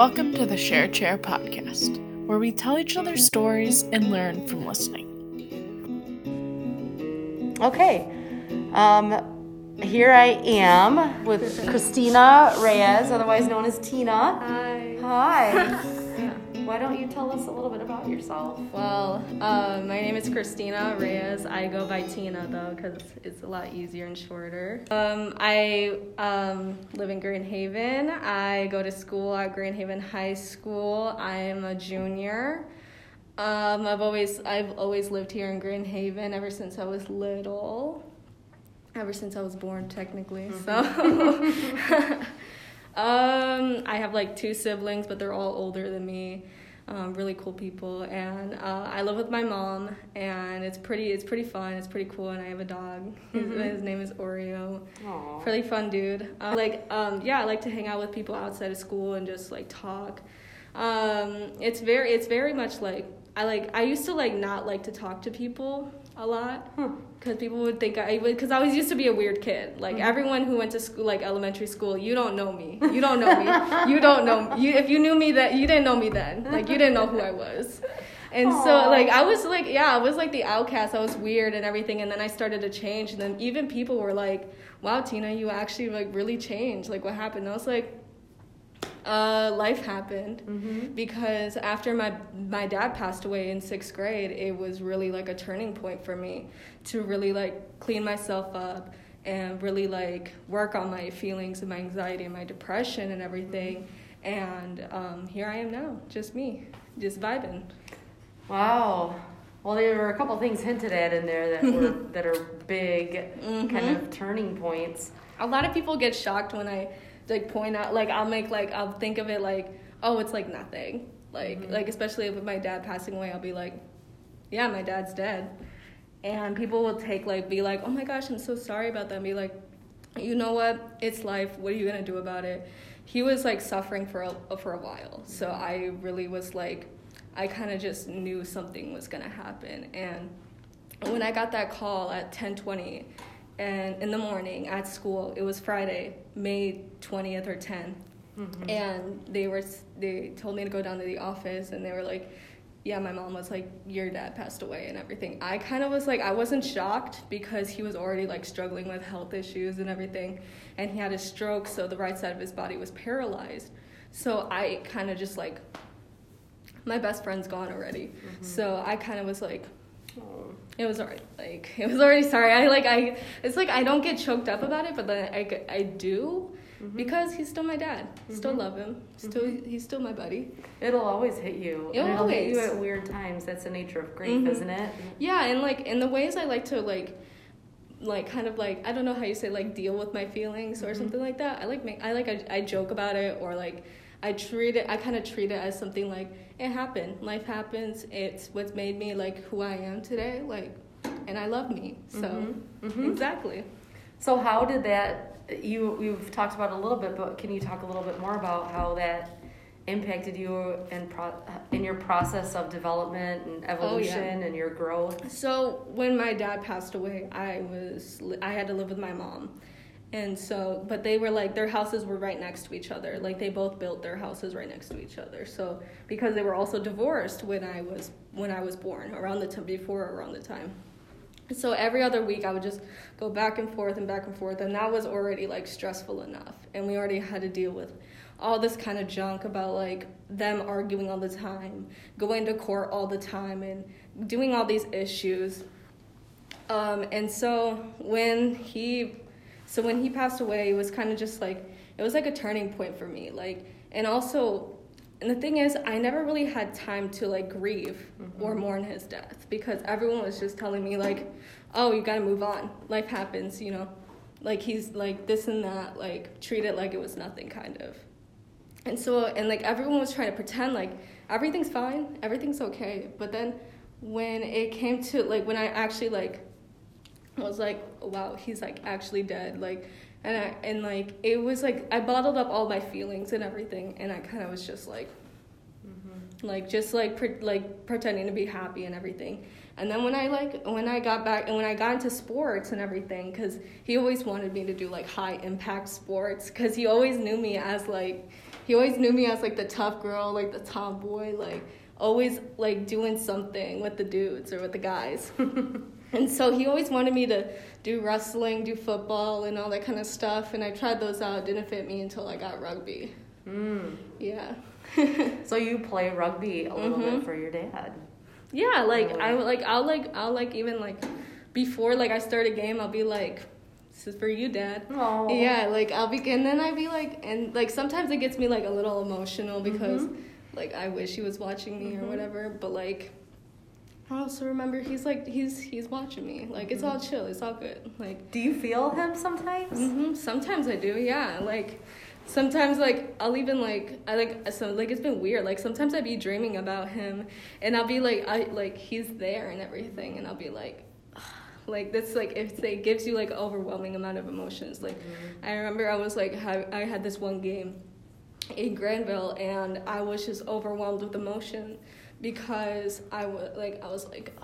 Welcome to the Share Chair podcast, where we tell each other stories and learn from listening. Okay. Um, here I am with Christina Reyes, otherwise known as Tina. Hi. Hi. Why don't you tell us a little bit about yourself? Well, uh, my name is Christina Reyes. I go by Tina though, because it's a lot easier and shorter. Um, I um, live in Grand Haven. I go to school at Grand Haven High School. I am a junior. Um, I've always I've always lived here in Grand Haven ever since I was little. Ever since I was born, technically. So. um, I have like two siblings, but they're all older than me um, really cool people, and uh, I live with my mom, and it's pretty it's pretty fun. It's pretty cool, and I have a dog. His, Mm-hmm. his name is Oreo. Aw. Really fun dude. Uh, like um, yeah, I like to hang out with people outside of school and just like talk. Um, it's very it's very much like I like I used to like not like to talk to people a lot because people would think I would because I was used to be a weird kid. Like mm-hmm. everyone who went to school, like elementary school, you don't know me. You don't know me. you don't know you. If you knew me that you didn't know me then. Like you didn't know who I was. And so like I was like yeah I was like the outcast. I was weird and everything. And then I started to change. And then even people were like, "Wow, Tina, you actually like really changed. Like what happened?" And I was like, uh, life happened Mm-hmm. because after my my dad passed away in sixth grade, it was really like a turning point for me to really like clean myself up and really like work on my feelings and my anxiety and my depression and everything. And um, here I am now, just me, just vibing. Wow. Well, there were a couple things hinted at in there that were that are big kind of turning points. A lot of people get shocked when I like point out like I'll make like I'll think of it like oh it's like nothing. Like mm-hmm. like especially with my dad passing away I'll be like yeah my dad's dead. And people will take like be like oh my gosh I'm so sorry about that. And be like you know what? It's life. What are you gonna do about it? He was like suffering for a for a while. So mm-hmm. I really was like I kind of just knew something was gonna happen. And when I got that call at 10:20 and in the morning at school, it was Friday, May 20th or 10th. Mm-hmm. And they were they told me to go down to the office and they were like, "Yeah, my mom was like, your dad passed away and everything." I kind of was like I wasn't shocked because he was already like struggling with health issues and everything and he had a stroke so the right side of his body was paralyzed. So I kind of just like my best friend's gone already. Mm-hmm. So I kind of was like Oh. It was already like it was already sorry. I like I it's like I don't get choked up about it, but then i, I do mm-hmm. because he's still my dad. Still mm-hmm. love him. Mm-hmm. Still he's still my buddy. It'll always hit you. It'll it'll hit you always. at weird times. That's the nature of grief, Mhm. isn't it? Yeah, and like in the ways I like to like like kind of like I don't know how you say like deal with my feelings or something like that. I like make I like I, I joke about it or like I treat it I kind of treat it as something like it happened. Life happens. It's what's made me like who I am today. Like and I love me. So Mhm. exactly. So how did that? You you've talked about it a little bit, but can you talk a little bit more about how that impacted you in pro, in your process of development and evolution and your growth? So when my dad passed away, I was I had to live with my mom, and so but they were like their houses were right next to each other. Like they both built their houses right next to each other. So because they were also divorced when I was when I was born, around the time before or around the time. So every other week I would just go back and forth and back and forth, and that was already like stressful enough. And we already had to deal with all this kind of junk about like them arguing all the time, going to court all the time, and doing all these issues. Um, and so when he, so when he passed away, it was kind of just like it was like a turning point for me. Like, and also, and the thing is, I never really had time to like grieve mm-hmm. or mourn his death because everyone was just telling me like, oh, you gotta move on. Life happens, you know. Like he's like this and that. Like treat it like it was nothing, kind of. And so, and like everyone was trying to pretend like everything's fine, everything's okay. But then when it came to like when I actually like was like, wow, he's like actually dead. Like, and I and like it was like I bottled up all my feelings and everything, and I kind of was just like, mm-hmm. like just like pre- like pretending to be happy and everything. And then when I like when I got back and when I got into sports and everything, because he always wanted me to do like high impact sports, because he always knew me as like he always knew me as like the tough girl, like the tomboy, like always like doing something with the dudes or with the guys. and so he always wanted me to do wrestling, do football, and all that kind of stuff. And I tried those out. It didn't fit me until I got rugby. Mm. Yeah. so you play rugby a little Mhm. bit for your dad. Yeah, like? I like I'll like I'll like even like before like I start a game, I'll be like, "This is for you, Dad." Oh. Yeah, like I'll be and then I'd be like, and like sometimes it gets me like a little emotional because Mhm. like I wish he was watching me or Mhm. whatever, but like I also remember he's like he's he's watching me. Like it's all Mm-hmm. chill, it's all good. Like Do you feel him sometimes? hmm Sometimes I do, yeah. Like sometimes like I'll even like I like so like it's been weird. Like sometimes I'd be dreaming about him and I'll be like I like he's there and everything and I'll be like like this like if it gives you like overwhelming amount of emotions. Like I remember I was like ha- I had this one game in Granville and I was just overwhelmed with emotion because I was like I was like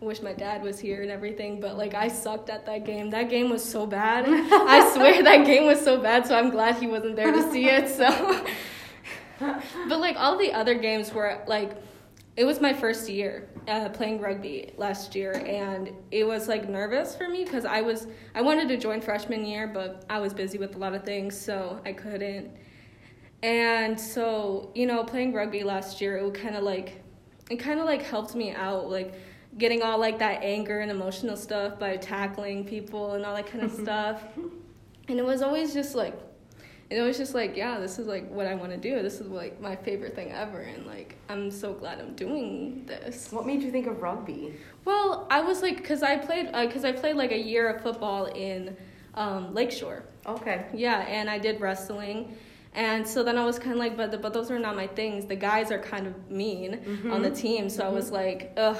I wish my dad was here and everything, but like I sucked at that game. That game was so bad. I swear that game was so bad, so I'm glad he wasn't there to see it. So But like all the other games were like it was my first year uh, playing rugby last year and it was like nervous for me because i was i wanted to join freshman year but i was busy with a lot of things so i couldn't and so you know playing rugby last year it kind of like it kind of like helped me out like getting all like that anger and emotional stuff by tackling people and all that kind of stuff. And it was always just like and it was just like yeah this is like what i want to do. This is like my favorite thing ever and like i'm so glad i'm doing this. What made you think of rugby? well i was like because i played because i played like a year of football in um, lakeshore. Okay. yeah and i did wrestling and so then i was kind of like but the, but those are not my things. The guys are kind of mean on the Mhm. team. So i was like ugh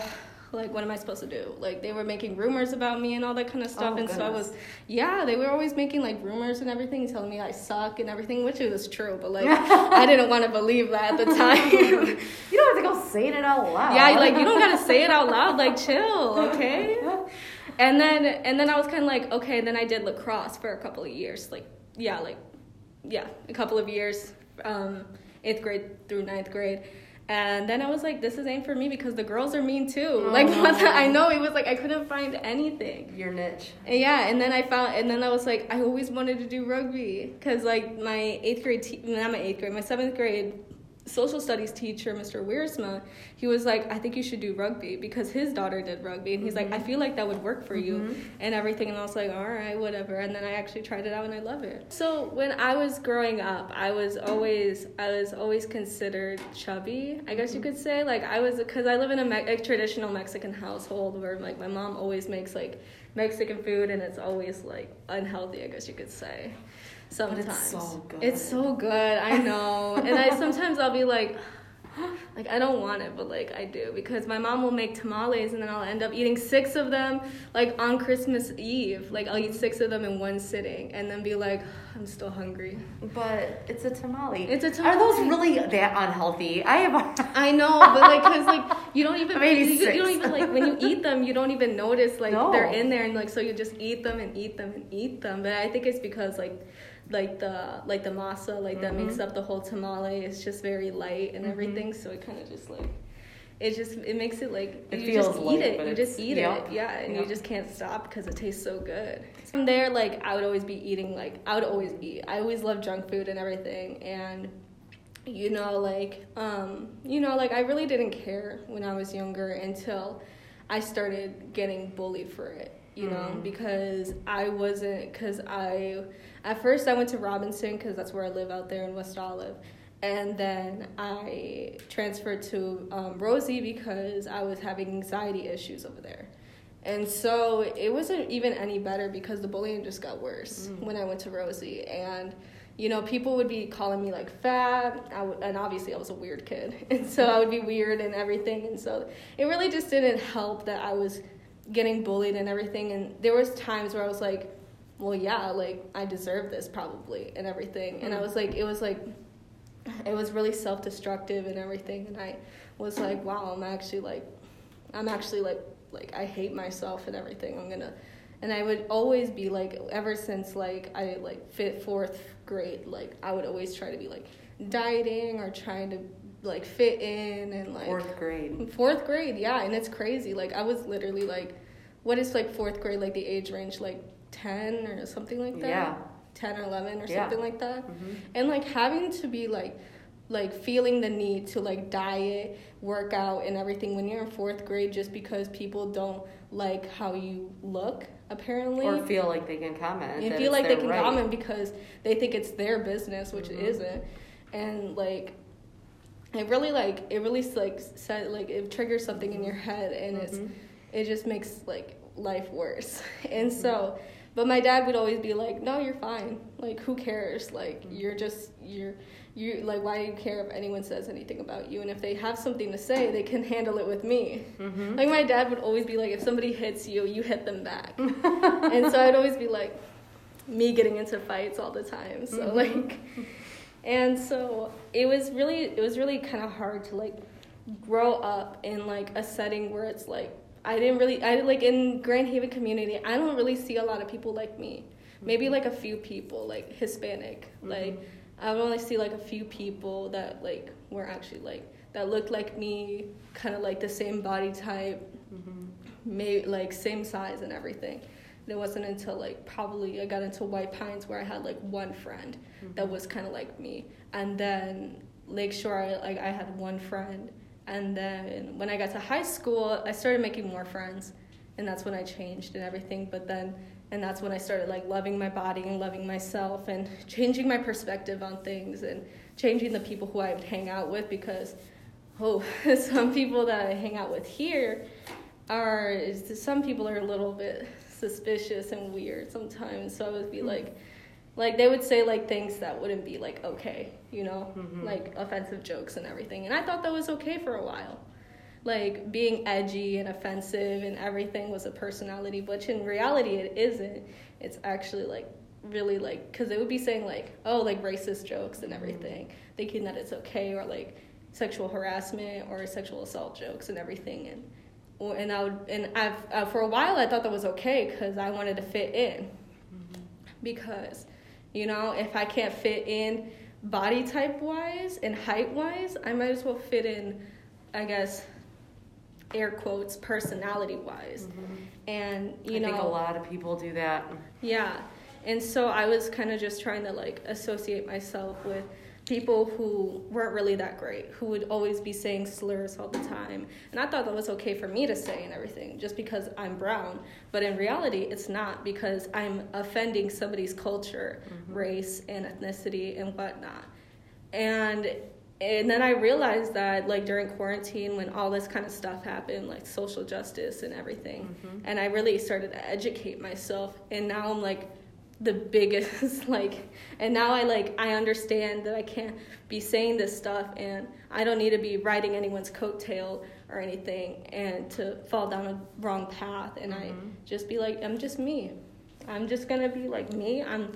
like what am i supposed to do? Like they were making rumors about me and all that kind of stuff. Oh, and so i was yeah they were always making like rumors and everything telling me i suck and everything which was true but like i didn't want to believe that at the time. You don't have to go saying it out loud. yeah like you don't gotta say it out loud. Like chill okay? And then and then i was kind of like okay then i did lacrosse for a couple of years like yeah like yeah a couple of years um eighth grade through ninth grade and then i was like this is ain't for me because the girls are mean too like Oh. i know it was like i couldn't find anything Your niche. and yeah, and then I found, and then I was like, I always wanted to do rugby because like my eighth grade, te- not my eighth grade, my seventh grade social studies teacher, Mr. Wiersma, he was like, I think you should do rugby because his daughter did rugby, and he's like, I feel like that would work for you Mhm. and everything, and I was like, all right, whatever, and then I actually tried it out and I love it. So when I was growing up, I was always, I was always considered chubby, I guess you could say, like I was, because I live in a, me- a traditional Mexican household where like my mom always makes like Mexican food and it's always like unhealthy, I guess you could say. Sometimes so good. It's so good, I know. and I sometimes I'll be like like I don't want it, but like I do because my mom will make tamales and then I'll end up eating six of them like on Christmas Eve. Like I'll eat six of them in one sitting and then be like I'm still hungry. But it's a tamale. It's a tamale. Are those really that unhealthy? I have. I know, but like, cause like you don't even Maybe you, you don't even like when you eat them, you don't even notice like No. they're in there, and like so you just eat them and eat them and eat them. But I think it's because like like the like the masa like that makes Mhm. up the whole tamale it's just very light and Mhm. everything, so it kind of just like. It just it makes it like It you just light, eat it. You just eat yep, it, yeah, and yep. you just can't stop because it tastes so good. From there, like I would always be eating like I would always eat. I always loved junk food and everything, and you know like um you know like i really didn't care when i was younger until i started getting bullied for it you know Mm. because i wasn't because i at first i went to robinson because that's where i live out there in west olive. And then i transferred to um, rosie because i was having anxiety issues over there. And so it wasn't even any better because the bullying just got worse Mm. when i went to rosie. And you know, people would be calling me like fat, I and obviously I was a weird kid, and so I would be weird and everything, and so it really just didn't help that I was getting bullied and everything, and there was times where I was like, well, yeah, like I deserve this probably and everything, and I mm. was like, it was like, it was really self-destructive and everything, and I was like, wow, I'm actually like, I'm actually like, like I hate myself and everything. I'm gonna and I would always be like ever since like I like fit fourth grade like I would always try to be like dieting or trying to like fit in and like fourth grade. Fourth grade, yeah, and it's crazy. Like I was literally like, what is like fourth grade like the age range like ten or something like that? Yeah. Ten or eleven or Yeah. something like that. Mhm. And like having to be like like feeling the need to like diet, work out and everything when you're in fourth grade just because people don't like how you look apparently. Or feel like they can comment. You feel like they can right. comment because they think it's their business, which Mhm. it isn't. And like, it really like it really like said like it triggers something in your head, and it's Mhm. It just makes like life worse. And so, but my dad would always be like, "No, you're fine. Like, who cares? Like, you're just you're." You like why do you care if anyone says anything about you? And if they have something to say, they can handle it with me. Mhm. Like my dad would always be like, if somebody hits you, you hit them back. and so I'd always be like, me getting into fights all the time. So Mhm. like, and so it was really, it was really kind of hard to like grow up in like a setting where it's like I didn't really, I like in Grand Haven community, I don't really see a lot of people like me. Maybe mm-hmm. like a few people, like Hispanic, mm-hmm. like. I would only see like a few people that like were actually like that looked like me, kind of like the same body type, Mhm. maybe like same size and everything. And it wasn't until like probably I got into White Pines where I had like one friend that mm-hmm. was kind of like me, and then Lakeshore I, like I had one friend, and then when I got to high school I started making more friends, and that's when I changed and everything. But then and that's when I started like loving my body and loving myself and changing my perspective on things and changing the people who I would hang out with because oh some people that I hang out with here are some people are a little bit suspicious and weird sometimes so I would be hmm. like like they would say like things that wouldn't be like okay you know? Mhm. like offensive jokes and everything. And I thought that was okay for a while. Like being edgy and offensive and everything was a personality which in reality it isn't. It's actually like really like because they would be saying like oh like racist jokes and everything thinking that it's okay or like sexual harassment or sexual assault jokes and everything. And and I would and I've uh, for a while I thought that was okay because I wanted to fit in. Because you know if I can't fit in body type wise and height wise I might as well fit in I guess air quotes personality wise mm-hmm. and you I know I think a lot of people do that. yeah. And so I was kind of just trying to like associate myself with people who weren't really that great, who would always be saying slurs all the time. And I thought that was okay for me to say and everything, just because I'm brown. But in reality, it's not because I'm offending somebody's culture, mm-hmm. race, and ethnicity and whatnot. And and then I realized that like during quarantine when all this kind of stuff happened, like social justice and everything, mm-hmm. and I really started to educate myself and now I'm like the biggest like and now I like I understand that I can't be saying this stuff and I don't need to be riding anyone's coattail or anything and to fall down a wrong path and I mm-hmm. just be like I'm just me. I'm just gonna be like me. I'm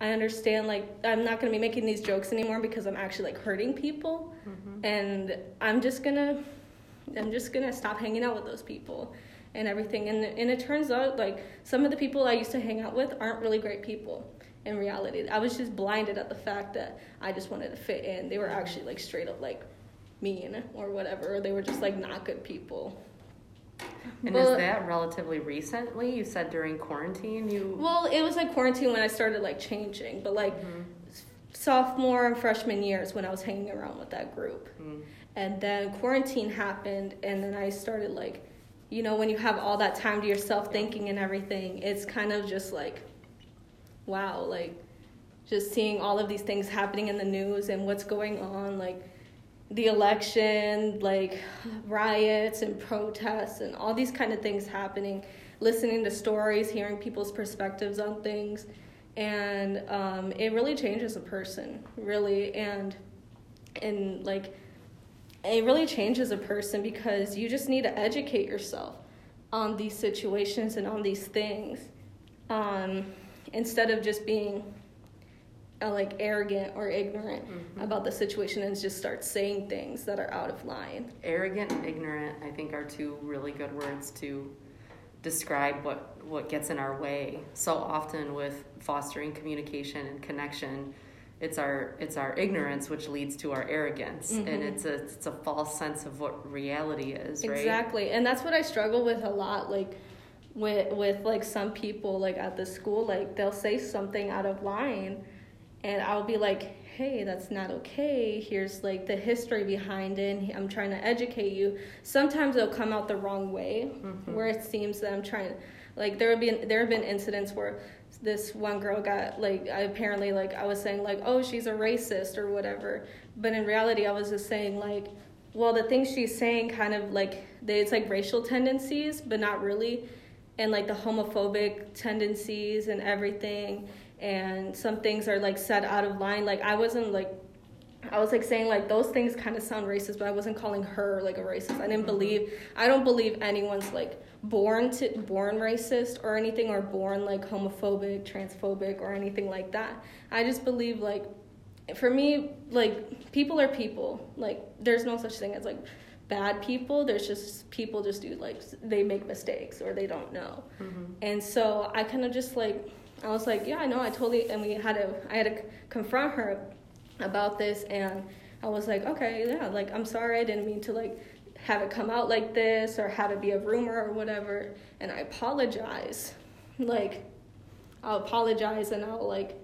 I understand like I'm not gonna be making these jokes anymore because I'm actually like hurting people mm-hmm. and I'm just gonna I'm just gonna stop hanging out with those people and everything and and it turns out like some of the people I used to hang out with aren't really great people in reality. I was just blinded at the fact that I just wanted to fit in. They were actually like straight up like mean or whatever. Or they were just like not good people. And is that relatively recently? You said during quarantine you Well, it was like quarantine when I started like changing, but like sophomore and freshman years when I was hanging around with that group. Mm. And then quarantine happened, and then I started like, you know, when you have all that time to yourself thinking and everything, it's kind of just like, wow, like just seeing all of these things happening in the news and what's going on, like the election, like riots and protests and all these kind of things happening, listening to stories, hearing people's perspectives on things. And um, it really changes a person, really. And, and like, it really changes a person because you just need to educate yourself on these situations and on these things um, instead of just being uh, like arrogant or ignorant about the situation and just start saying things that are out of line. arrogant and ignorant, I think are two really good words to describe what what gets in our way so often with fostering communication and connection it's our it's our ignorance which leads to our arrogance. Mm-hmm. and it's a it's a false sense of what reality is right? Exactly. And that's what i struggle with a lot like with with like some people like at the school like they'll say something out of line and i'll be like hey that's not okay. Here's like the history behind it. I'm trying to educate you. Sometimes it'll come out the wrong way mm-hmm. where it seems that i'm trying like there have been there have been incidents where this one girl got like I apparently like I was saying like oh she's a racist or whatever, but in reality I was just saying like well the things she's saying kind of like they, it's like racial tendencies but not really, and like the homophobic tendencies and everything, and some things are like set out of line. Like I wasn't like I was like saying like those things kind of sound racist, but I wasn't calling her like a racist. I didn't mm-hmm. believe I don't believe anyone's like born to born racist or anything or born like homophobic, transphobic or anything like that. I just believe like for me like people are people. Like there's no such thing as like bad people. There's just people just do like they make mistakes or they don't know. Mm-hmm. And so I kind of just like I was like, yeah, I know, I totally and we had to I had to confront her about this and I was like, okay, yeah, like I'm sorry, I didn't mean to like have it come out like this or have it be a rumor or whatever. And i apologize. Like i'll apologize and i'll like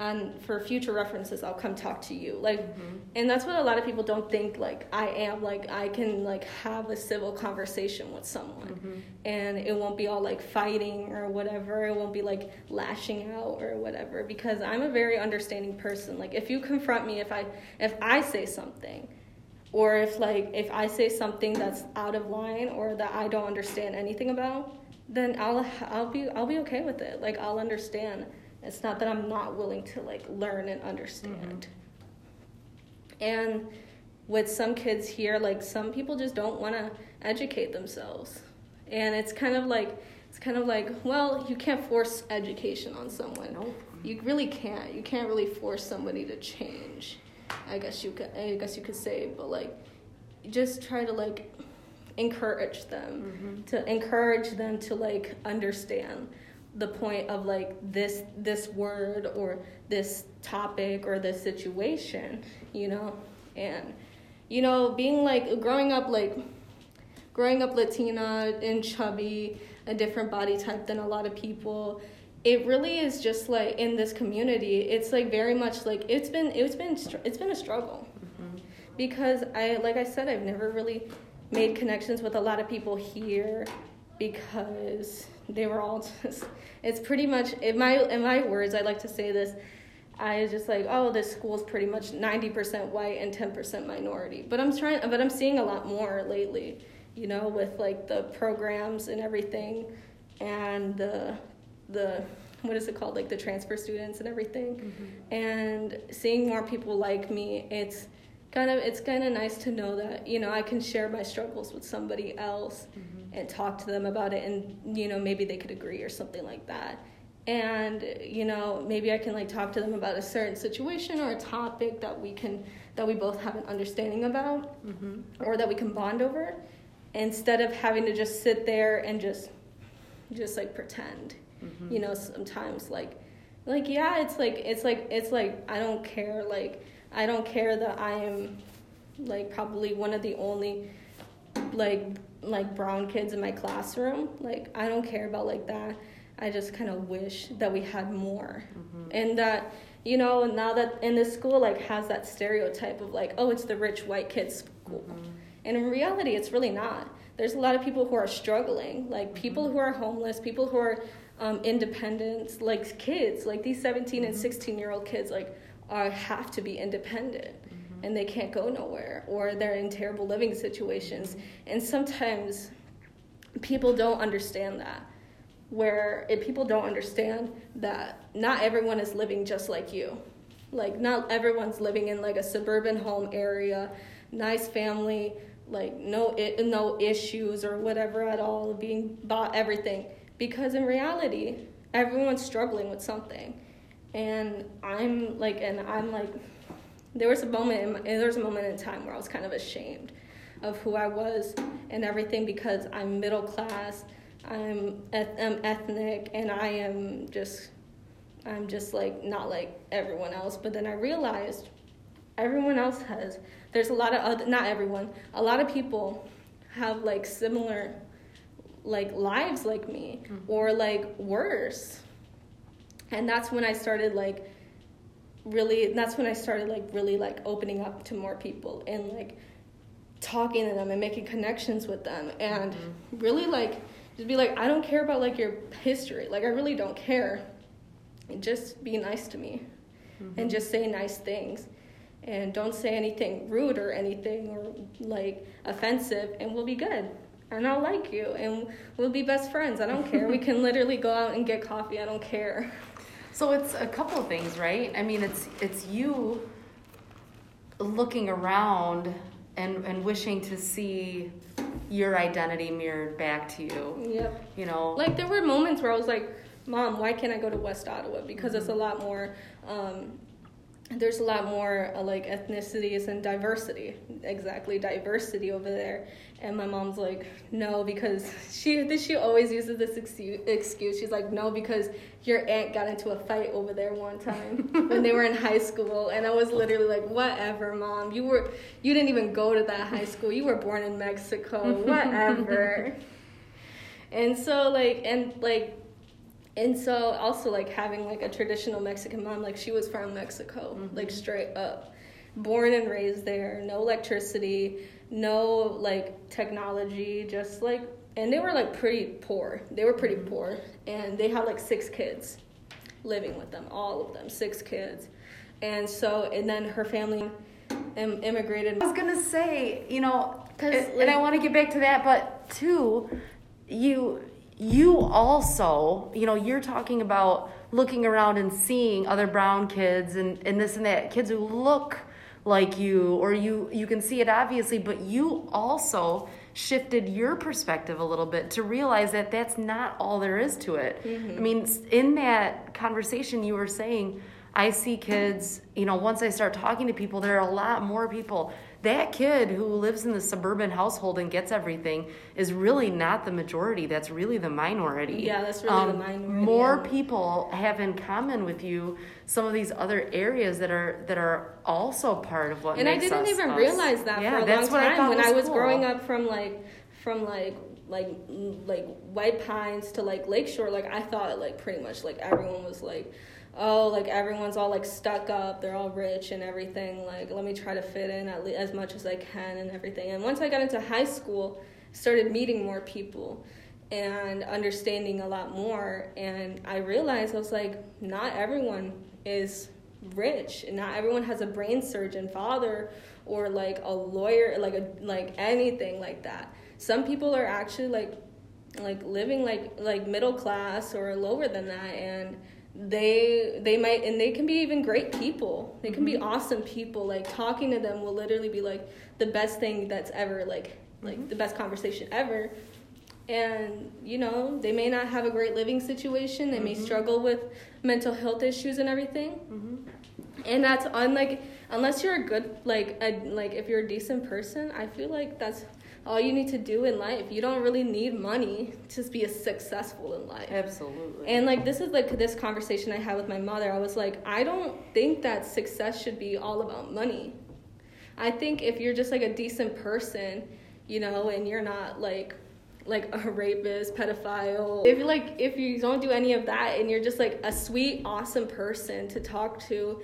and for future references i'll come talk to you. Like mm-hmm. and that's what a lot of people don't think like i am like i can like have a civil conversation with someone. Mm-hmm. and it won't be all like fighting or whatever. It won't be like lashing out or whatever. Because i'm a very understanding person. Like if you confront me if i if i say something or if like if i say something that's out of line or that i don't understand anything about then i'll i'll be i'll be okay with it. Like i'll understand it's not that i'm not willing to like learn and understand mm-hmm. and with some kids here like some people just don't want to educate themselves and it's kind of like it's kind of like well you can't force education on someone nope. you really can't you can't really force somebody to change I guess you could I guess you could say, but like just try to like encourage them mm-hmm. to encourage them to like understand the point of like this this word or this topic or this situation, you know? And you know, being like growing up like growing up Latina and chubby, a different body type than a lot of people it really is just like in this community it's like very much like it's been it's been it's been a struggle mm-hmm. because i like i said i've never really made connections with a lot of people here because they were all just it's pretty much in my in my words i like to say this i was just like oh this school's pretty much 90% white and 10% minority but i'm trying but i'm seeing a lot more lately you know with like the programs and everything and the the what is it called like the transfer students and everything mm-hmm. and seeing more people like me it's kind of it's kind of nice to know that you know i can share my struggles with somebody else mm-hmm. And talk to them about it and you know maybe they could agree or something like that and you know maybe i can like talk to them about a certain situation or a topic that we can that we both have an understanding about mm-hmm. or that we can bond over instead of having to just sit there and just just like pretend mm-hmm. you know sometimes like like yeah it's like it's like it's like i don't care like i don't care that i am like probably one of the only like like brown kids in my classroom like i don't care about like that i just kind of wish that we had more mm-hmm. and that you know now that in this school like has that stereotype of like oh it's the rich white kids school mm-hmm. and in reality it's really not there's a lot of people who are struggling like people mm-hmm. who are homeless people who are um, independence, like kids, like these 17 and mm-hmm. 16 year old kids, like are have to be independent. And they can't go nowhere or they're in terrible living situations. And sometimes people don't understand that. Where if people don't understand that not everyone is living just like you. Like not everyone's living in like a suburban home area, nice family, like no no issues or whatever at all, being bought everything because in reality, everyone's struggling with something. And I'm like, and I'm like, there was a moment, in, there was a moment in time where I was kind of ashamed of who I was and everything because I'm middle class. I'm, I'm ethnic and I am just I'm just like not like everyone else. But then I realized everyone else has. There's a lot of other, not everyone. A lot of people have like similar like lives like me mm-hmm. or like worse. And that's when I started like really that's when I started like really like opening up to more people and like talking to them and making connections with them and mm-hmm. really like just be like I don't care about like your history. Like I really don't care. Just be nice to me mm-hmm. and just say nice things and don't say anything rude or anything or like offensive and we'll be good and I'll like you and we'll be best friends. I don't care. we can literally go out and get coffee. I don't care. So it's a couple of things, right? I mean, it's it's you looking around and and wishing to see your identity mirrored back to you. Yep. You know, like there were moments where I was like, "Mom, why can't I go to West Ottawa? Because it's a lot more um, there's a lot more uh, like ethnicities and diversity exactly diversity over there. And my mom's like no because she she always uses this excuse. She's like no because your aunt got into a fight over there one time when they were in high school. And i was literally like whatever mom. You were you didn't even go to that high school. You were born in mexico. Whatever. And so like and like and so also like having like a traditional Mexican mom, like she was from Mexico, mm-hmm. like straight up, born and raised there, no electricity, no like technology, just like and they were like pretty poor. They were pretty mm-hmm. poor, and they had like six kids living with them, all of them, six kids, and so and then her family Im- immigrated. I was gonna say, you know, like, and I want to get back to that, but two, you you also, you know, you're talking about looking around and seeing other brown kids and, and this and that, kids who look like you, or you, you can see it obviously, but you also shifted your perspective a little bit to realize that that's not all there is to it. Mm-hmm. I mean, in that conversation, you were saying, I see kids, you know, once I start talking to people, there are a lot more people that kid who lives in the suburban household and gets everything is really not the majority. That's really the minority. Yeah, that's really um, the minority. More yeah. people have in common with you some of these other areas that are that are also part of what. And I didn't even us. realize that yeah, for a long time I when was I was cool. growing up from like from like like like White Pines to like Lakeshore. Like I thought like pretty much like everyone was like oh, like everyone's all like stuck up, they're all rich and everything. Like, let me try to fit in at le- as much as I can and everything. And once I got into high school, started meeting more people and understanding a lot more. And I realized I was like, not everyone is rich, and not everyone has a brain surgeon father or like a lawyer, like a like anything like that. Some people are actually like like living like like middle class or lower than that and they they might and they can be even great people they can mm-hmm. be awesome people like talking to them will literally be like the best thing that's ever like like mm-hmm. the best conversation ever and you know they may not have a great living situation they mm-hmm. may struggle with mental health issues and everything mm-hmm. and that's unlike unless you're a good like a, like if you're a decent person i feel like that's all you need to do in life. You don't really need money to be successful in life. Absolutely. And like this is like this conversation I had with my mother. I was like, I don't think that success should be all about money. I think if you're just like a decent person, you know, and you're not like like a rapist, pedophile. If you like if you don't do any of that and you're just like a sweet, awesome person to talk to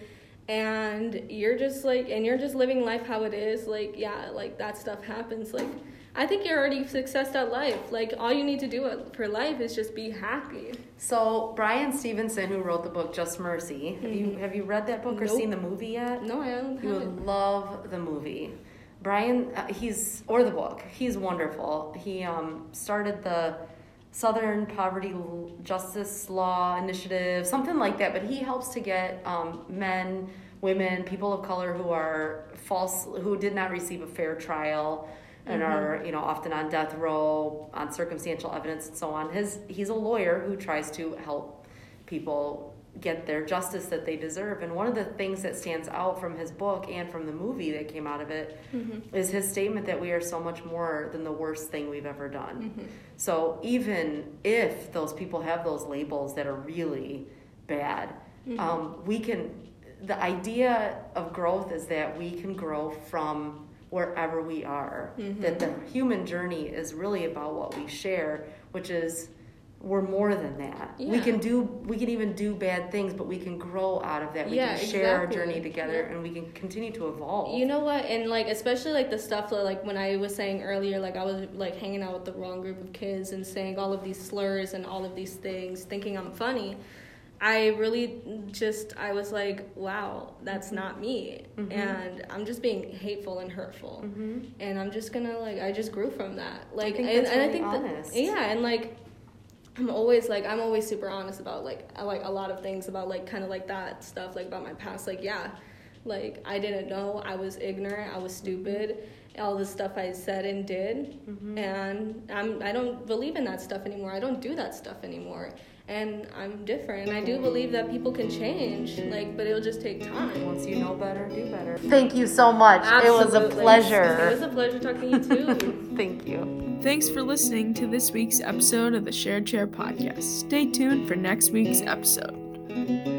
and you're just like and you're just living life how it is like yeah like that stuff happens. Like i think you're already success at life. Like all you need to do for life is just be happy. So bryan stevenson who wrote the book just mercy mm-hmm. have you mm-hmm. have you read that book or nope. seen the movie yet? No i haven't you would love the movie. Bryan uh, he's or the book. He's wonderful. He um started the Southern Poverty Justice Law Initiative, something like that. But he helps to get um, men, women, people of color who are false, who did not receive a fair trial, and mm-hmm. are you know often on death row on circumstantial evidence and so on. His he's a lawyer who tries to help people get their justice that they deserve. And one of the things that stands out from his book and from the movie that came out of it Mm-hmm. is his statement that we are so much more than the worst thing we've ever done. Mm-hmm. So even if those people have those labels that are really bad, Mm-hmm. um, we can. The idea of growth is that we can grow from wherever we are. Mm-hmm. That the human journey is really about what we share, which is we're more than that. We can do we can even do bad things, but we can grow out of that. We Yeah, can share our journey together Yeah. and we can continue to evolve. You know what? And like especially like the stuff that like when I was saying earlier, like I was like hanging out with the wrong group of kids and saying all of these slurs and all of these things, thinking I'm funny. I really just I was like, wow, that's not me, Mhm. and I'm just being hateful and hurtful, Mhm. and I'm just gonna like I just grew from that. Like, think and, that's and I think that yeah, and like I'm always like I'm always super honest about like like a lot of things about like kind of like that stuff like about my past like yeah like I didn't know I was ignorant I was stupid all the stuff I said and did Mhm. and I'm I don't believe in that stuff anymore I don't do that stuff anymore and I'm different and I do believe that people can change like but it'll just take time Once you know better, do better. Thank you so much. It was a pleasure. it was a pleasure talking to you too Thank you. Thanks for listening to this week's episode of the Shared Chair podcast. Stay tuned for next week's episode.